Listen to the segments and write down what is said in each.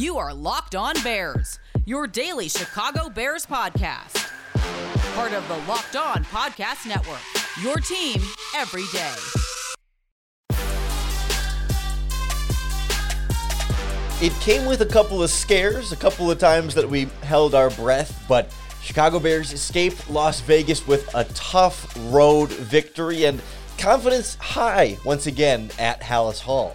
You are Locked On Bears, your daily Chicago Bears podcast. Part of the Locked On Podcast Network, your team every day. It came with a couple of scares, a couple of times that we held our breath, but Chicago Bears escaped Las Vegas with a tough road victory and confidence high once again at Halas Hall.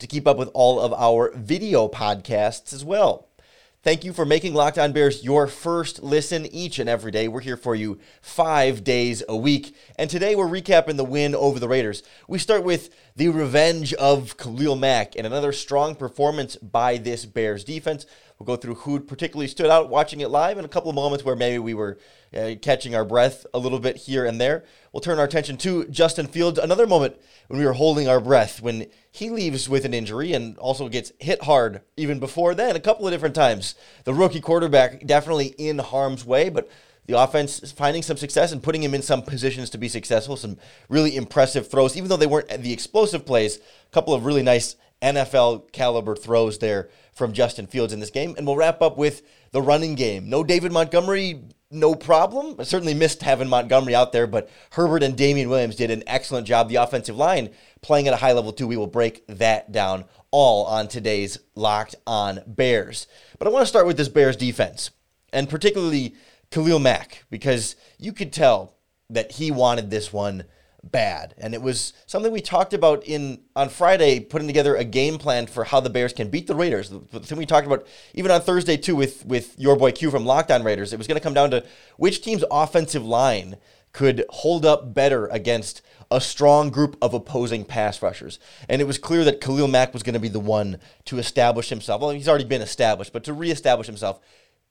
to keep up with all of our video podcasts as well. Thank you for making Locked On Bears your first listen each and every day. We're here for you five days a week. And today we're recapping the win over the Raiders. We start with the revenge of Khalil Mack and another strong performance by this Bears defense. We'll go through who particularly stood out watching it live and a couple of moments where maybe we were uh, catching our breath a little bit here and there. We'll turn our attention to Justin Fields, another moment when we were holding our breath when he leaves with an injury and also gets hit hard even before then a couple of different times. The rookie quarterback definitely in harm's way, but the offense is finding some success and putting him in some positions to be successful. Some really impressive throws, even though they weren't the explosive plays. A couple of really nice NFL caliber throws there from Justin Fields in this game. And we'll wrap up with the running game. No David Montgomery, no problem. I certainly missed having Montgomery out there, but Herbert and Damien Williams did an excellent job. The offensive line playing at a high level, too. We will break that down all on today's Locked On Bears. But I want to start with this Bears defense, and particularly Khalil Mack, because you could tell that he wanted this one bad. And it was something we talked about in on Friday, putting together a game plan for how the Bears can beat the Raiders. The thing we talked about even on Thursday too with with your boy Q from Locked On Raiders. It was going to come down to which team's offensive line could hold up better against a strong group of opposing pass rushers. And it was clear that Khalil Mack was going to be the one to establish himself. Well, he's already been established, but to reestablish himself,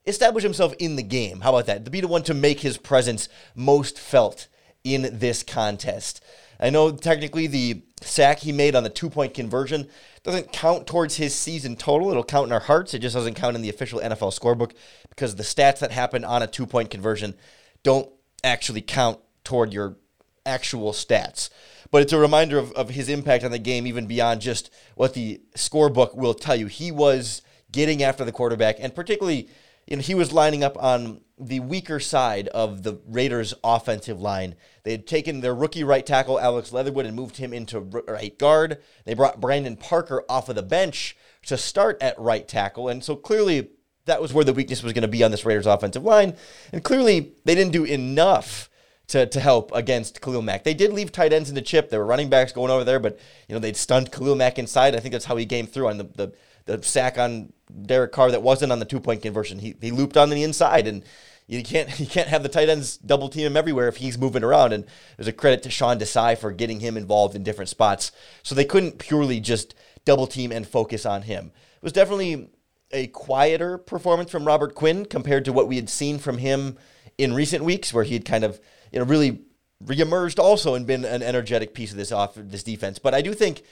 establish himself in the game. How about that? To be the one to make his presence most felt in this contest. I know technically the sack he made on the two point conversion doesn't count towards his season total. It'll count in our hearts. It just doesn't count in the official NFL scorebook because the stats that happen on a two point conversion don't actually count toward your actual stats. But it's a reminder of, of his impact on the game, even beyond just what the scorebook will tell you. He was getting after the quarterback, and particularly, know, he was lining up on the weaker side of the Raiders' offensive line. They had taken their rookie right tackle, Alex Leatherwood, and moved him into right guard. They brought Brandon Parker off of the bench to start at right tackle. And so clearly, that was where the weakness was going to be on this Raiders' offensive line. And clearly, they didn't do enough to, to help against Khalil Mack. They did leave tight ends in the chip. There were running backs going over there, but you know they'd stunned Khalil Mack inside. I think that's how he came through on the, the, the sack on Derek Carr that wasn't on the two point conversion. He, he looped on the inside and you can't you can't have the tight ends double team him everywhere if he's moving around. And there's a credit to Sean Desai for getting him involved in different spots. So they couldn't purely just double team and focus on him. It was definitely a quieter performance from Robert Quinn compared to what we had seen from him in recent weeks, where he had kind of you know really reemerged also and been an energetic piece of this off this defense. But I do think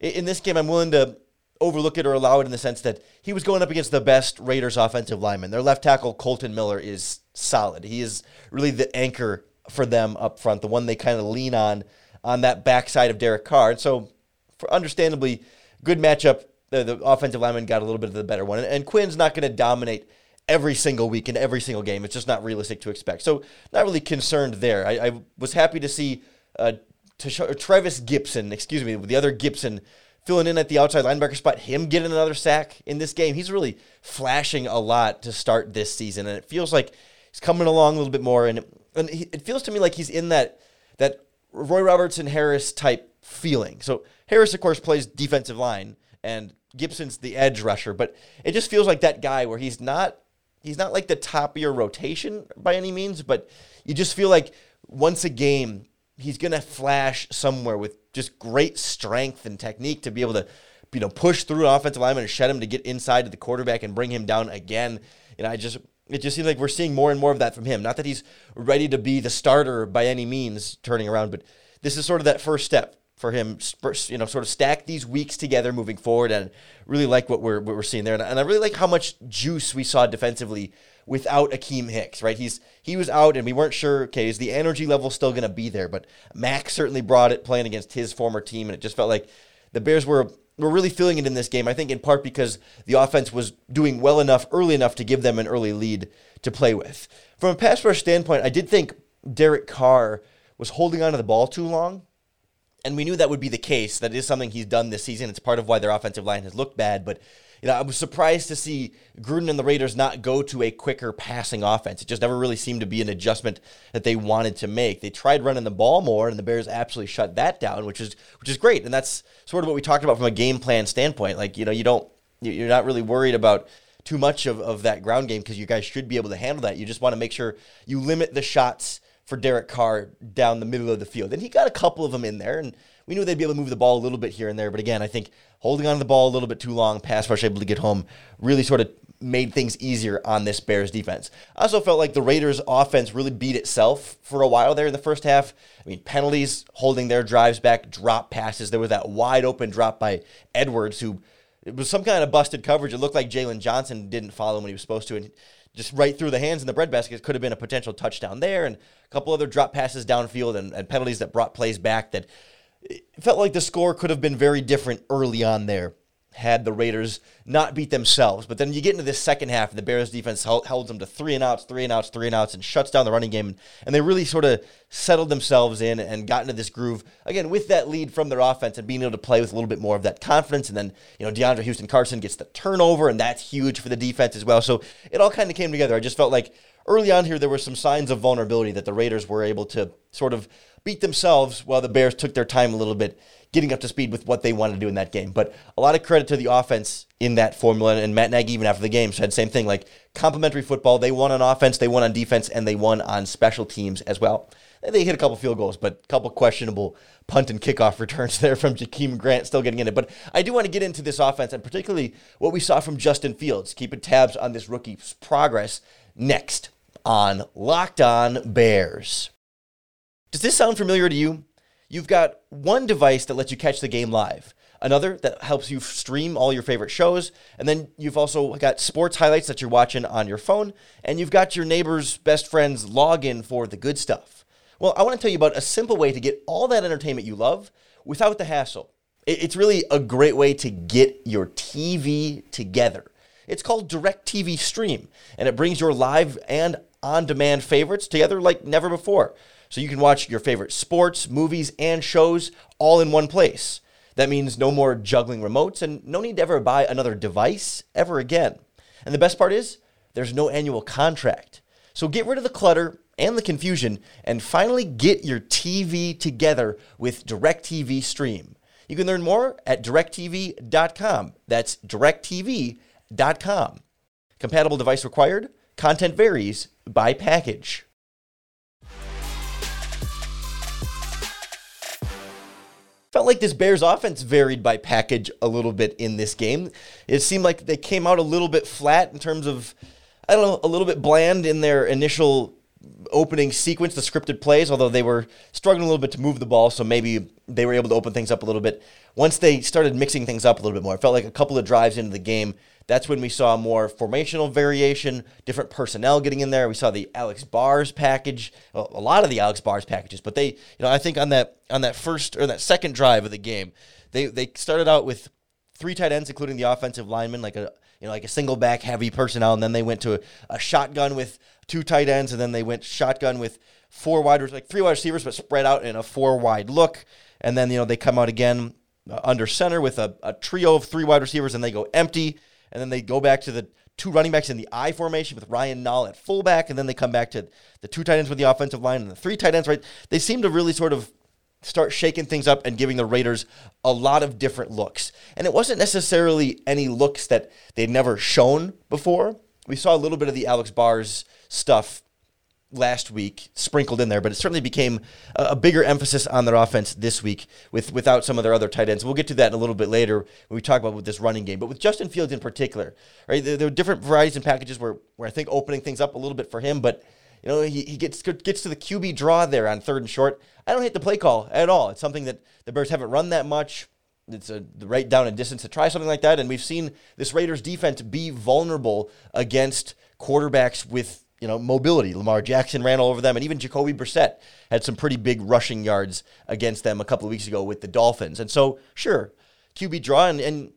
in this game, I'm willing to overlook it or allow it in the sense that he was going up against the best Raiders offensive lineman. Their left tackle, Colton Miller, is solid. He is really the anchor for them up front, the one they kind of lean on on that backside of Derek Carr. And so, for understandably, good matchup. The, the offensive lineman got a little bit of the better one. And, and Quinn's not going to dominate every single week in every single game. It's just not realistic to expect. So, not really concerned there. I, I was happy to see uh, Trevis Gipson, excuse me, the other Gipson filling in at the outside linebacker spot, him getting another sack in this game. He's really flashing a lot to start this season, and it feels like he's coming along a little bit more. And and he, it feels to me like he's in that that Roy Robertson Harris type feeling. So Harris, of course, plays defensive line, and Gipson's the edge rusher, but it just feels like that guy where he's not he's not like the top of your rotation by any means, but you just feel like once a game he's gonna flash somewhere with just great strength and technique to be able to you know, push through an offensive lineman and shed him to get inside to the quarterback and bring him down again. You know, I just it just seems like we're seeing more and more of that from him. Not that he's ready to be the starter by any means, turning around, but this is sort of that first step for him. You know, sort of stack these weeks together moving forward, and really like what we're what we're seeing there. And I really like how much juice we saw defensively without Akiem Hicks. Right, he's he was out, and we weren't sure. Okay, is the energy level still going to be there? But Max certainly brought it playing against his former team, and it just felt like the Bears were were really feeling it in this game. I think in part because the offense was doing well enough early enough to give them an early lead to play with. From a pass rush standpoint, I did think Derek Carr was holding onto the ball too long. And we knew that would be the case. That is something he's done this season. It's part of why their offensive line has looked bad. But you know, I was surprised to see Gruden and the Raiders not go to a quicker passing offense. It just never really seemed to be an adjustment that they wanted to make. They tried running the ball more, and the Bears absolutely shut that down, which is which is great. And that's sort of what we talked about from a game plan standpoint. Like you know, you don't you're not really worried about too much of, of that ground game because you guys should be able to handle that. You just want to make sure you limit the shots for Derek Carr down the middle of the field. And he got a couple of them in there, and we knew they'd be able to move the ball a little bit here and there. But again, I think holding on to the ball a little bit too long, pass rush able to get home, really sort of made things easier on this Bears defense. I also felt like the Raiders offense really beat itself for a while there in the first half. I mean, penalties, holding their drives back, drop passes. There was that wide open drop by Edwards, who it was some kind of busted coverage. It looked like Jaylon Johnson didn't follow when he was supposed to. And just right through the hands in the breadbasket could have been a potential touchdown there. And a couple other drop passes downfield and, and penalties that brought plays back that felt like the score could have been very different early on there had the Raiders not beat themselves. But then you get into this second half, and the Bears defense held, holds them to three and outs, three and outs, three and outs, and shuts down the running game. And they really sort of settled themselves in and got into this groove again with that lead from their offense and being able to play with a little bit more of that confidence. And then you know DeAndre Houston Carson gets the turnover, and that's huge for the defense as well. So it all kind of came together. I just felt like early on here there were some signs of vulnerability that the Raiders were able to sort of beat themselves while the Bears took their time a little bit getting up to speed with what they wanted to do in that game. But a lot of credit to the offense in that formula. And Matt Nagy, even after the game, said same thing like complimentary football. They won on offense, they won on defense, and they won on special teams as well. They hit a couple field goals, but a couple questionable punt and kickoff returns there from Jakeem Grant still getting in it. But I do want to get into this offense and particularly what we saw from Justin Fields, keeping tabs on this rookie's progress next on Locked On Bears. Does this sound familiar to you? You've got one device that lets you catch the game live, another that helps you stream all your favorite shows, and then you've also got sports highlights that you're watching on your phone, and you've got your neighbor's best friend's login for the good stuff. Well, I want to tell you about a simple way to get all that entertainment you love without the hassle. It's really a great way to get your TV together. It's called DirecTV Stream, and it brings your live and on demand favorites together like never before. So you can watch your favorite sports, movies, and shows all in one place. That means no more juggling remotes and no need to ever buy another device ever again. And the best part is, there's no annual contract. So get rid of the clutter and the confusion and finally get your TV together with DirecTV Stream. You can learn more at directv.com. That's directv.com. Compatible device required. Content varies by package. Felt like this Bears offense varied by package a little bit in this game. It seemed like they came out a little bit flat in terms of, I don't know, a little bit bland in their initial opening sequence, the scripted plays, although they were struggling a little bit to move the ball, so maybe they were able to open things up a little bit. Once they started mixing things up a little bit more, it felt like a couple of drives into the game, that's when we saw more formational variation, different personnel getting in there. We saw the Alex Bars package, a lot of the Alex Bars packages, but they, you know, I think on that on that first or that second drive of the game, they they started out with three tight ends, including the offensive lineman, like a you know like a single back heavy personnel, and then they went to a, a shotgun with two tight ends, and then they went shotgun with four wide receivers, like three wide receivers, but spread out in a four wide look, and then you know they come out again uh, under center with a, a trio of three wide receivers, and they go empty and then they go back to the two running backs in the I formation with Ryan Nall at fullback, and then they come back to the two tight ends with the offensive line and the three tight ends, right? They seem to really sort of start shaking things up and giving the Raiders a lot of different looks. And it wasn't necessarily any looks that they'd never shown before. We saw a little bit of the Alex Bars stuff last week sprinkled in there, but it certainly became a, a, bigger emphasis on their offense this week with without some of their other tight ends. We'll get to that in a little bit later when we talk about with this running game. But with Justin Fields in particular, right? There, there are different varieties and packages where, where I think opening things up a little bit for him, but you know, he, he gets gets to the QB draw there on third and short. I don't hate the play call at all. It's something that the Bears haven't run that much. It's a right down in distance to try something like that, and we've seen this Raiders defense be vulnerable against quarterbacks with you know, mobility. Lamar Jackson ran all over them, and even Jacoby Brissett had some pretty big rushing yards against them a couple of weeks ago with the Dolphins. And so, sure, QB draw, and, and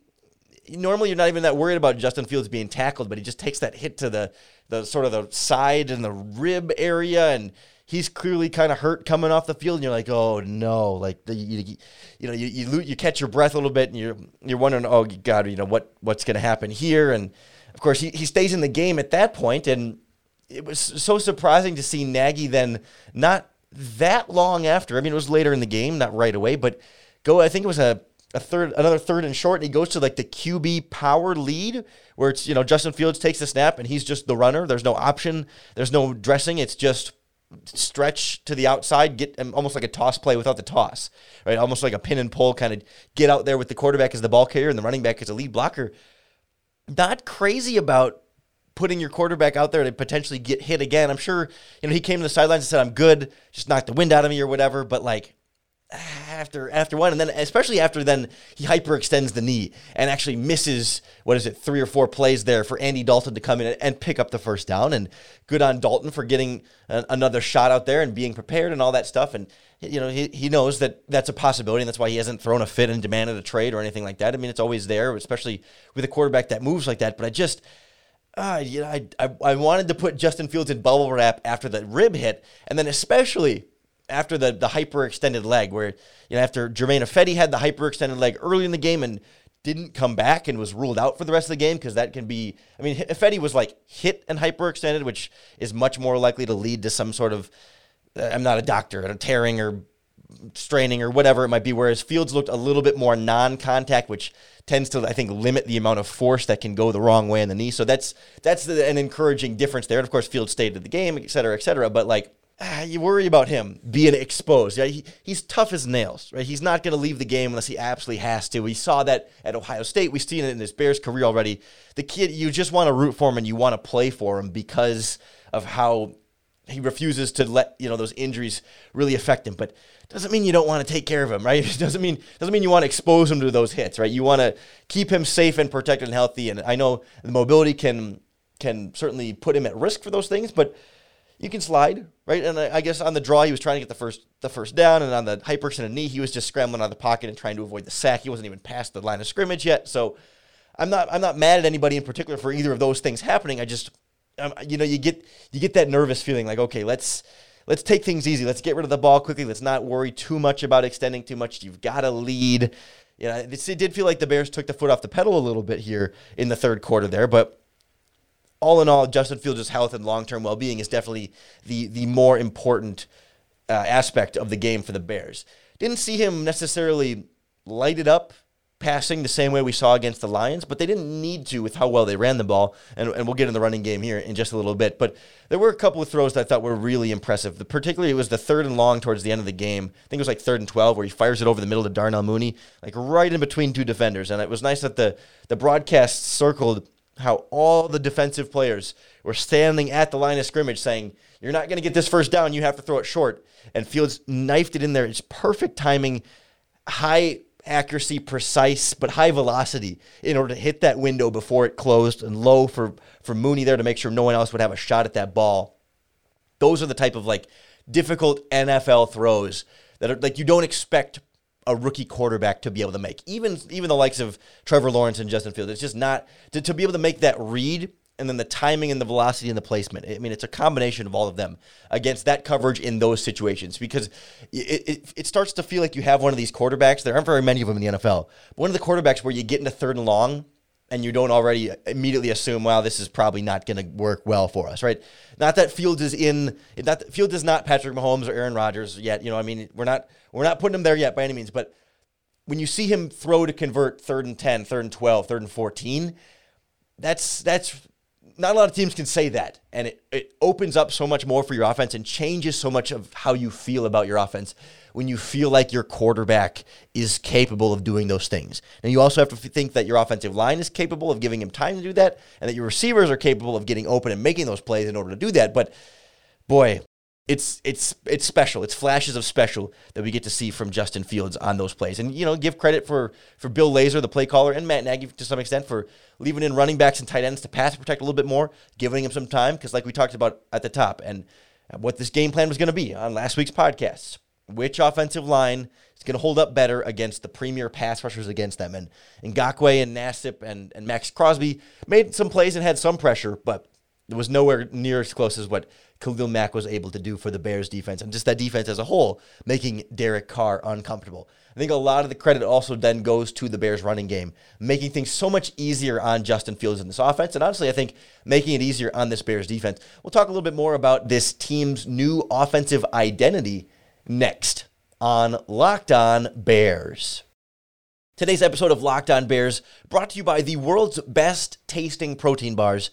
normally you're not even that worried about Justin Fields being tackled, but he just takes that hit to the the sort of the side and the rib area, and he's clearly kind of hurt coming off the field, and you're like, oh no, like the, you, you know, you you, you catch your breath a little bit, and you're you're wondering, oh God, you know what what's going to happen here, and of course he, he stays in the game at that point, and it was so surprising to see Nagy then not that long after. I mean, it was later in the game, not right away, but go. I think it was a a third, another third and short, and he goes to like the QB power lead, where it's you know Justin Fields takes the snap and he's just the runner. There's no option. There's no dressing. It's just stretch to the outside, get um, almost like a toss play without the toss, right? Almost like a pin and pull, kind of get out there with the quarterback as the ball carrier and the running back as a lead blocker. Not crazy about putting your quarterback out there to potentially get hit again. I'm sure, you know, he came to the sidelines and said, I'm good, just knocked the wind out of me or whatever. But like after after one, and then especially after then he hyperextends the knee and actually misses what is it, three or four plays there for Andy Dalton to come in and pick up the first down. And good on Dalton for getting a, another shot out there and being prepared and all that stuff. And you know, he, he knows that that's a possibility, and that's why he hasn't thrown a fit and demanded a trade or anything like that. I mean, it's always there, especially with a quarterback that moves like that. But I just uh, you know, I, I, I wanted to put Justin Fields in bubble wrap after the rib hit, and then especially after the the hyperextended leg, where you know after Germain Ifedi had the hyperextended leg early in the game and didn't come back and was ruled out for the rest of the game because that can be. I mean, Ifedi was like hit and hyperextended, which is much more likely to lead to some sort of. Uh, I'm not a doctor, a tearing or straining or whatever it might be. Whereas Fields looked a little bit more non-contact, which tends to I think limit the amount of force that can go the wrong way in the knee. So that's that's the, an encouraging difference there. And of course, Fields stayed in the game, et cetera, et cetera. But like. Ah, you worry about him being exposed. Yeah, he, he's tough as nails, right? He's not going to leave the game unless he absolutely has to. We saw that at Ohio State. We've seen it in his Bears career already. The kid, you just want to root for him and you want to play for him because of how he refuses to let you know those injuries really affect him. But doesn't mean you don't want to take care of him, right? It doesn't mean doesn't mean you want to expose him to those hits, right? You want to keep him safe and protected and healthy. And I know the mobility can can certainly put him at risk for those things, but you can slide, right? And I, I guess on the draw, he was trying to get the first the first down, and on the hyperextended knee, he was just scrambling out of the pocket and trying to avoid the sack. He wasn't even past the line of scrimmage yet, so. I'm not. I'm not mad at anybody in particular for either of those things happening. I just um, you know, you get you get that nervous feeling like, okay, let's let's take things easy. Let's get rid of the ball quickly. Let's not worry too much about extending too much. You've got to lead. Yeah, it, did feel like the Bears took the foot off the pedal a little bit here in the third quarter there, but all in all, Justin Fields' health and long term well being is definitely the the more important uh, aspect of the game for the Bears. Didn't see him necessarily light it up passing the same way we saw against the Lions, but they didn't need to with how well they ran the ball. And, and we'll get in the running game here in just a little bit. But there were a couple of throws that I thought were really impressive. The, particularly, it was the third and long towards the end of the game. I think it was like third and 12, where he fires it over the middle to Darnell Mooney, like right in between two defenders. And it was nice that the, the broadcast circled how all the defensive players were standing at the line of scrimmage saying, You're not going to get this first down. You have to throw it short. And Fields knifed it in there. It's perfect timing, high accuracy, precise, but high velocity in order to hit that window before it closed and low for, for Mooney there to make sure no one else would have a shot at that ball. Those are the type of like difficult NFL throws that are like you don't expect a rookie quarterback to be able to make. Even even the likes of Trevor Lawrence and Justin Fields. It's just not to, to be able to make that read and then the timing and the velocity and the placement. I mean, it's a combination of all of them against that coverage in those situations because it, it, it, starts to feel like you have one of these quarterbacks. There aren't very many of them in the NFL. But one of the quarterbacks where you get into third and long and you don't already immediately assume, wow, this is probably not going to work well for us, right? Not that Fields is in, not Fields is not Patrick Mahomes or Aaron Rodgers yet. You know, I mean, we're not we're not putting him there yet by any means. But when you see him throw to convert third and 10, third and 12, third and 14, that's that's not a lot of teams can say that. And it, it opens up so much more for your offense and changes so much of how you feel about your offense when you feel like your quarterback is capable of doing those things. And you also have to think that your offensive line is capable of giving him time to do that and that your receivers are capable of getting open and making those plays in order to do that. But boy, it's it's it's special. It's flashes of special that we get to see from Justin Fields on those plays. And you know, give credit for for Bill Lazor, the play caller, and Matt Nagy to some extent for leaving in running backs and tight ends to pass protect a little bit more, giving him some time because, like we talked about at the top, and what this game plan was going to be on last week's podcast. Which offensive line is going to hold up better against the premier pass rushers against them? And Ngakoue and Nassib and, and Maxx Crosby made some plays and had some pressure, but it was nowhere near as close as what Khalil Mack was able to do for the Bears defense and just that defense as a whole, making Derek Carr uncomfortable. I think a lot of the credit also then goes to the Bears running game, making things so much easier on Justin Fields in this offense. And honestly, I think making it easier on this Bears defense. We'll talk a little bit more about this team's new offensive identity next on Locked On Bears. Today's episode of Locked On Bears brought to you by the world's best tasting protein bars,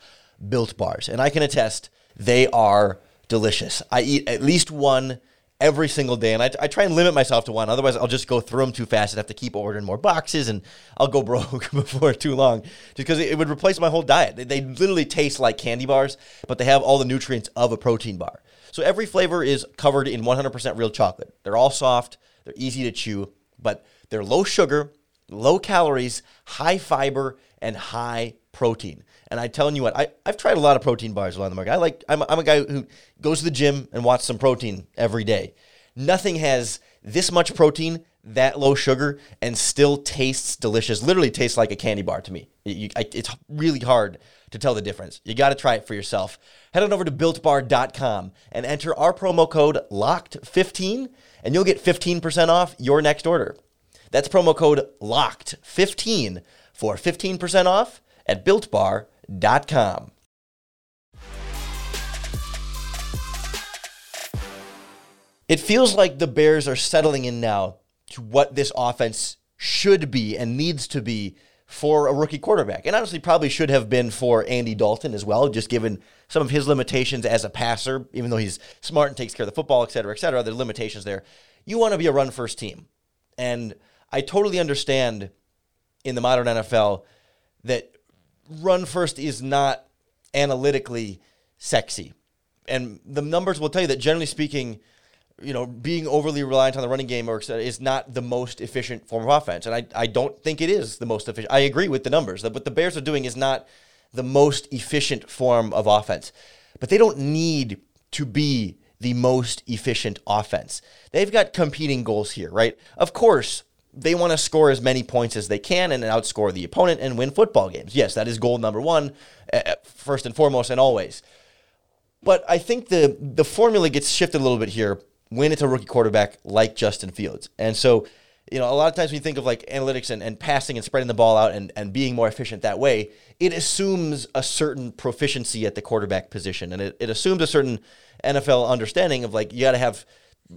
Built Bars. And I can attest they are delicious. I eat at least one every single day, and I, I try and limit myself to one. Otherwise, I'll just go through them too fast and have to keep ordering more boxes, and I'll go broke before too long, just because it would replace my whole diet. They, they literally taste like candy bars, but they have all the nutrients of a protein bar. So every flavor is covered in 100% real chocolate. They're all soft, they're easy to chew, but they're low sugar, low calories, high fiber, and high protein. And I'm telling you what, I, I've tried a lot of protein bars around the market. I like I'm, I'm a guy who goes to the gym and wants some protein every day. Nothing has this much protein, that low sugar, and still tastes delicious. Literally tastes like a candy bar to me. You, I, it's really hard to tell the difference. You got to try it for yourself. Head on over to builtbar.com and enter our promo code LOCKED15 and you'll get 15% off your next order. That's promo code LOCKED15 for 15% off at builtbar.com. It feels like the Bears are settling in now to what this offense should be and needs to be for a rookie quarterback. And honestly, probably should have been for Andy Dalton as well, just given some of his limitations as a passer, even though he's smart and takes care of the football, et cetera, et cetera. There are limitations there. You want to be a run first team. And I totally understand in the modern NFL that run first is not analytically sexy. And the numbers will tell you that generally speaking, you know, being overly reliant on the running game is not the most efficient form of offense. And I, I don't think it is the most efficient. I agree with the numbers. That what the Bears are doing is not the most efficient form of offense. But they don't need to be the most efficient offense. They've got competing goals here, right? Of course, they want to score as many points as they can and outscore the opponent and win football games. Yes, that is goal number one, uh, and foremost, and always. But I think the the formula gets shifted a little bit here when it's a rookie quarterback like Justin Fields. And so, you know, a lot of times when you think of like analytics and, and passing and spreading the ball out and, and being more efficient that way, it assumes a certain proficiency at the quarterback position. And it, it assumes a certain NFL understanding of like you got to have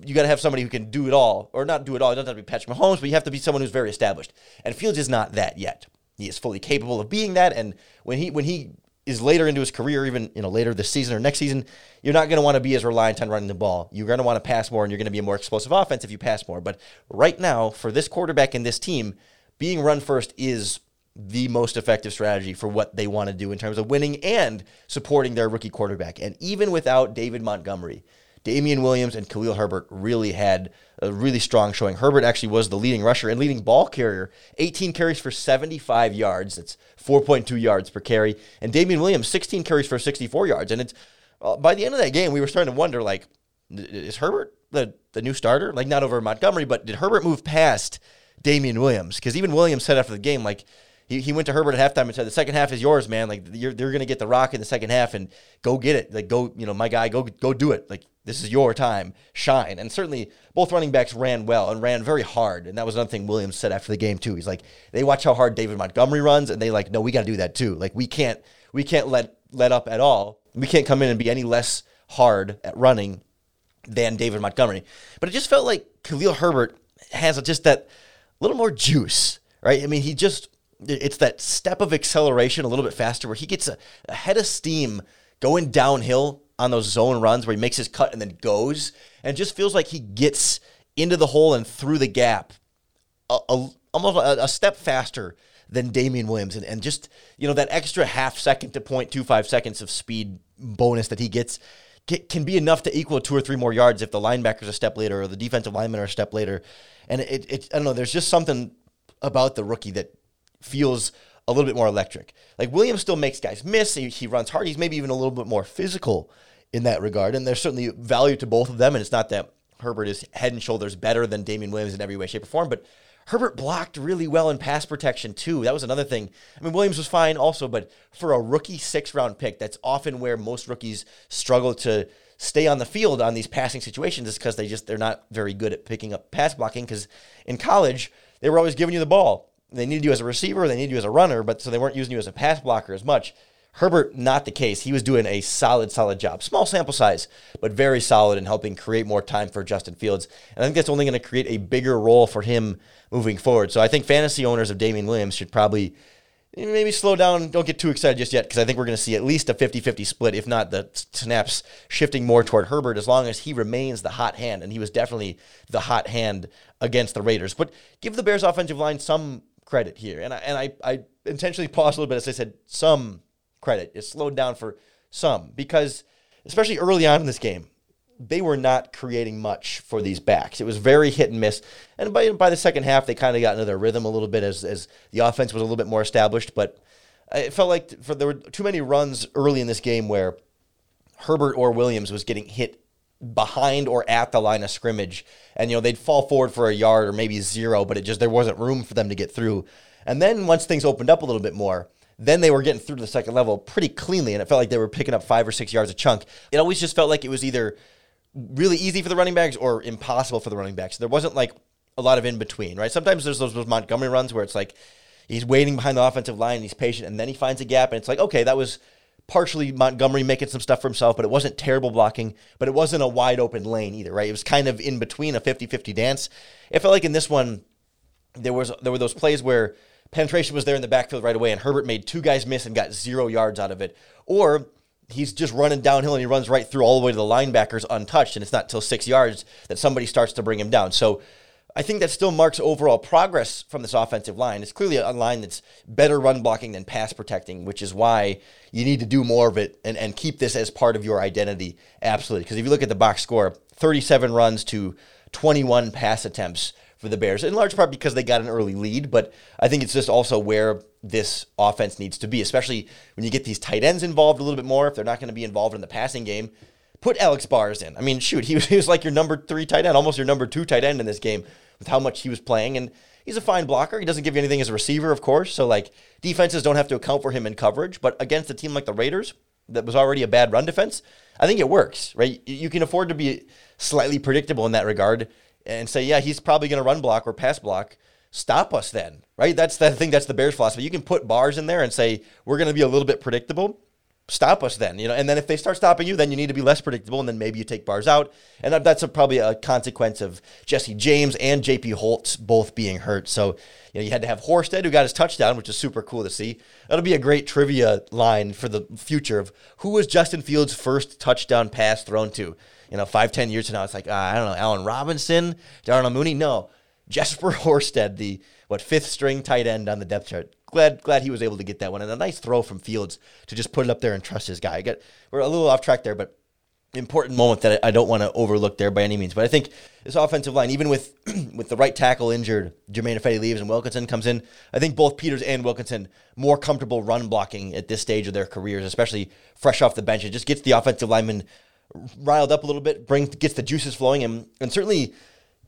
you got to have somebody who can do it all, or not do it all. It doesn't have to be Patrick Mahomes, but you have to be someone who's very established. And Fields is not that yet. He is fully capable of being that. And when he when he is later into his career, even you know later this season or next season, you're not going to want to be as reliant on running the ball. You're going to want to pass more, and you're going to be a more explosive offense if you pass more. But right now, for this quarterback and this team, being run first is the most effective strategy for what they want to do in terms of winning and supporting their rookie quarterback. And even without David Montgomery, Damien Williams and Khalil Herbert really had a really strong showing. Herbert actually was the leading rusher and leading ball carrier, 18 carries for 75 yards. That's 4.2 yards per carry. And Damien Williams, 16 carries for 64 yards. And it's uh, by the end of that game, we were starting to wonder, like, is Herbert the, the new starter? Like, not over Montgomery, but did Herbert move past Damien Williams? Because even Williams said after the game, like, he, he went to Herbert at halftime and said, "The second half is yours, man. Like you're they're gonna get the rock in the second half and go get it. Like go, you know, my guy, go go do it. Like this is your time, shine." And certainly both running backs ran well and ran very hard. And that was another thing Williams said after the game too. He's like, they watch how hard David Montgomery runs, and they like, no, we got to do that too. Like we can't we can't let let up at all. We can't come in and be any less hard at running than David Montgomery. But it just felt like Khalil Herbert has just that little more juice, right? I mean, he just it's that step of acceleration a little bit faster where he gets a, a head of steam going downhill on those zone runs where he makes his cut and then goes and just feels like he gets into the hole and through the gap a, a, almost a, a, step faster than Damien Williams. And, and just, you know, that extra half second to 0.25 seconds of speed bonus that he gets can be enough to equal two or three more yards if the linebacker's a step later or the defensive linemen are a step later. And it, it I don't know, there's just something about the rookie that feels a little bit more electric. Like Williams still makes guys miss. He, he runs hard. He's maybe even a little bit more physical in that regard. And there's certainly value to both of them. And it's not that Herbert is head and shoulders better than Damien Williams in every way, shape, or form, but Herbert blocked really well in pass protection too. That was another thing. I mean, Williams was fine also, but for a rookie six round pick, that's often where most rookies struggle to stay on the field on these passing situations is because they just they're not very good at picking up pass blocking because in college they were always giving you the ball. They needed you as a receiver, they needed you as a runner, but so they weren't using you as a pass blocker as much. Herbert, not the case. He was doing a solid, solid job. Small sample size, but very solid in helping create more time for Justin Fields. And I think that's only going to create a bigger role for him moving forward. So I think fantasy owners of Damien Williams should probably eh, maybe slow down. Don't get too excited just yet because I think we're going to see at least a 50 50 split, if not the snaps shifting more toward Herbert as long as he remains the hot hand. And he was definitely the hot hand against the Raiders. But give the Bears offensive line some credit here. And I, and I, I intentionally paused a little bit as I said some credit. It slowed down for some because, especially early on in this game, they were not creating much for these backs. It was very hit and miss. And by, by the second half, they kind of got into their rhythm a little bit as, as the offense was a little bit more established. But it felt like for, there were too many runs early in this game where Herbert or Williams was getting hit behind or at the line of scrimmage. And, you know, they'd fall forward for a yard or maybe zero, but it just, there wasn't room for them to get through. And then once things opened up a little bit more, then they were getting through to the second level pretty cleanly, and it felt like they were picking up five or six yards a chunk. It always just felt like it was either really easy for the running backs or impossible for the running backs. There wasn't like a lot of in between, right? Sometimes there's those, those Montgomery runs where it's like he's waiting behind the offensive line and he's patient, and then he finds a gap, and it's like, okay, that was partially Montgomery making some stuff for himself, but it wasn't terrible blocking, but it wasn't a wide open lane either, right? It was kind of in between a 50-50 dance. It felt like in this one, there was there were those plays where penetration was there in the backfield right away, and Herbert made two guys miss and got zero yards out of it. Or he's just running downhill and he runs right through all the way to the linebackers untouched, and it's not till six yards that somebody starts to bring him down. So I think that still marks overall progress from this offensive line. It's clearly a line that's better run blocking than pass protecting, which is why you need to do more of it and, and keep this as part of your identity. Absolutely. Because if you look at the box score, 37 runs to 21 pass attempts for the Bears, in large part because they got an early lead. But I think it's just also where this offense needs to be, especially when you get these tight ends involved a little bit more. If they're not going to be involved in the passing game, put Alex Bars in. I mean, shoot, he was, he was like your number three tight end, almost your number two tight end in this game with how much he was playing. And he's a fine blocker. He doesn't give you anything as a receiver, of course. So, like, defenses don't have to account for him in coverage. But against a team like the Raiders, that was already a bad run defense, I think it works, right? You can afford to be slightly predictable in that regard and say, yeah, he's probably going to run block or pass block. Stop us then, right? That's the thing. That's the Bears' philosophy. You can put bars in there and say we're going to be a little bit predictable. Stop us then, you know. And then if they start stopping you, then you need to be less predictable, and then maybe you take bars out. And that's a, probably a consequence of Jesse James and J.P. Holtz both being hurt. So you know you had to have Horsted who got his touchdown, which is super cool to see. That'll be a great trivia line for the future of who was Justin Fields' first touchdown pass thrown to you know, five, ten years from now, it's like, uh, I don't know, Allen Robinson, Darnell Mooney. No, Jesper Horsted, the what fifth string tight end on the depth chart. Glad glad he was able to get that one. And a nice throw from Fields to just put it up there and trust his guy. I get, we're a little off track there, but important moment that I don't want to overlook there by any means. But I think this offensive line, even with with the right tackle injured, Germain Ifedi leaves and Wilkinson comes in. I think both Peters and Wilkinson more comfortable run blocking at this stage of their careers, especially fresh off the bench. It just gets the offensive lineman riled up a little bit, brings gets the juices flowing, and and certainly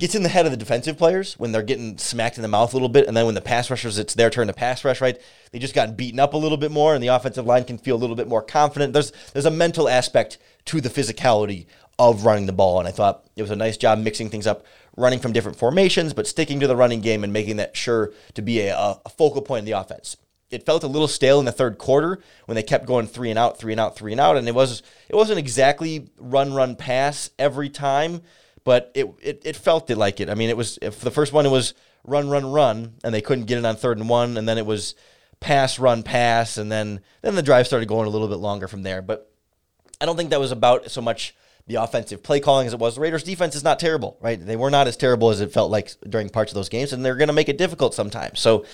gets in the head of the defensive players when they're getting smacked in the mouth a little bit, and then when the pass rushers, it's their turn to pass rush. Right, they just gotten beaten up a little bit more, and the offensive line can feel a little bit more confident. There's there's a mental aspect to the physicality of running the ball, and I thought it was a nice job mixing things up, running from different formations, but sticking to the running game and making that sure to be a, a focal point in the offense it felt a little stale in the third quarter when they kept going three and out, three and out, three and out, and it was it wasn't exactly run run pass every time, but it it, it felt it like it. I mean, it was if the first one it was run, run, run, and they couldn't get it on third and one, and then it was pass, run, pass, and then then the drive started going a little bit longer from there. But I don't think that was about so much the offensive play calling as it was. The Raiders defense is not terrible, right? They were not as terrible as it felt like during parts of those games, and they're going to make it difficult sometimes. So,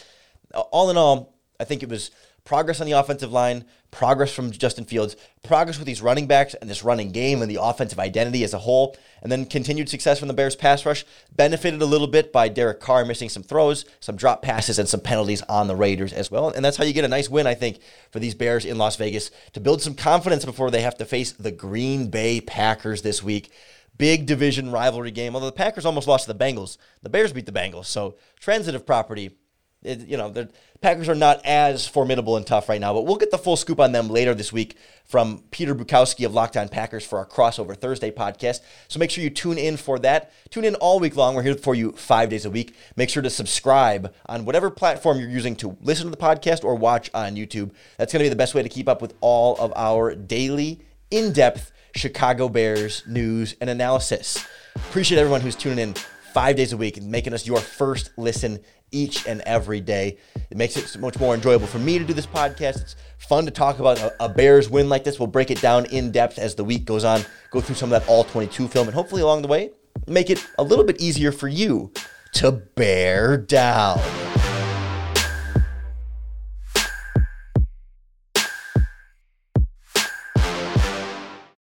all in all, I think it was progress on the offensive line, progress from Justin Fields, progress with these running backs and this running game and the offensive identity as a whole, and then continued success from the Bears pass rush, benefited a little bit by Derek Carr missing some throws, some drop passes, and some penalties on the Raiders as well. And that's how you get a nice win, I think, for these Bears in Las Vegas to build some confidence before they have to face the Green Bay Packers this week. Big division rivalry game, although the Packers almost lost to the Bengals. The Bears beat the Bengals, so transitive property it, you know, the Packers are not as formidable and tough right now, but we'll get the full scoop on them later this week from Peter Bukowski of Locked On Packers for our crossover Thursday podcast. So make sure you tune in for that. Tune in all week long. We're here for you five days a week. Make sure to subscribe on whatever platform you're using to listen to the podcast or watch on YouTube. That's going to be the best way to keep up with all of our daily, in depth Chicago Bears news and analysis. Appreciate everyone who's tuning in five days a week and making us your first listen each and every day. It makes it so much more enjoyable for me to do this podcast. It's fun to talk about a, a, Bears win like this. We'll break it down in depth as the week goes on, go through some of that all 22 film, and hopefully along the way, make it a little bit easier for you to bear down.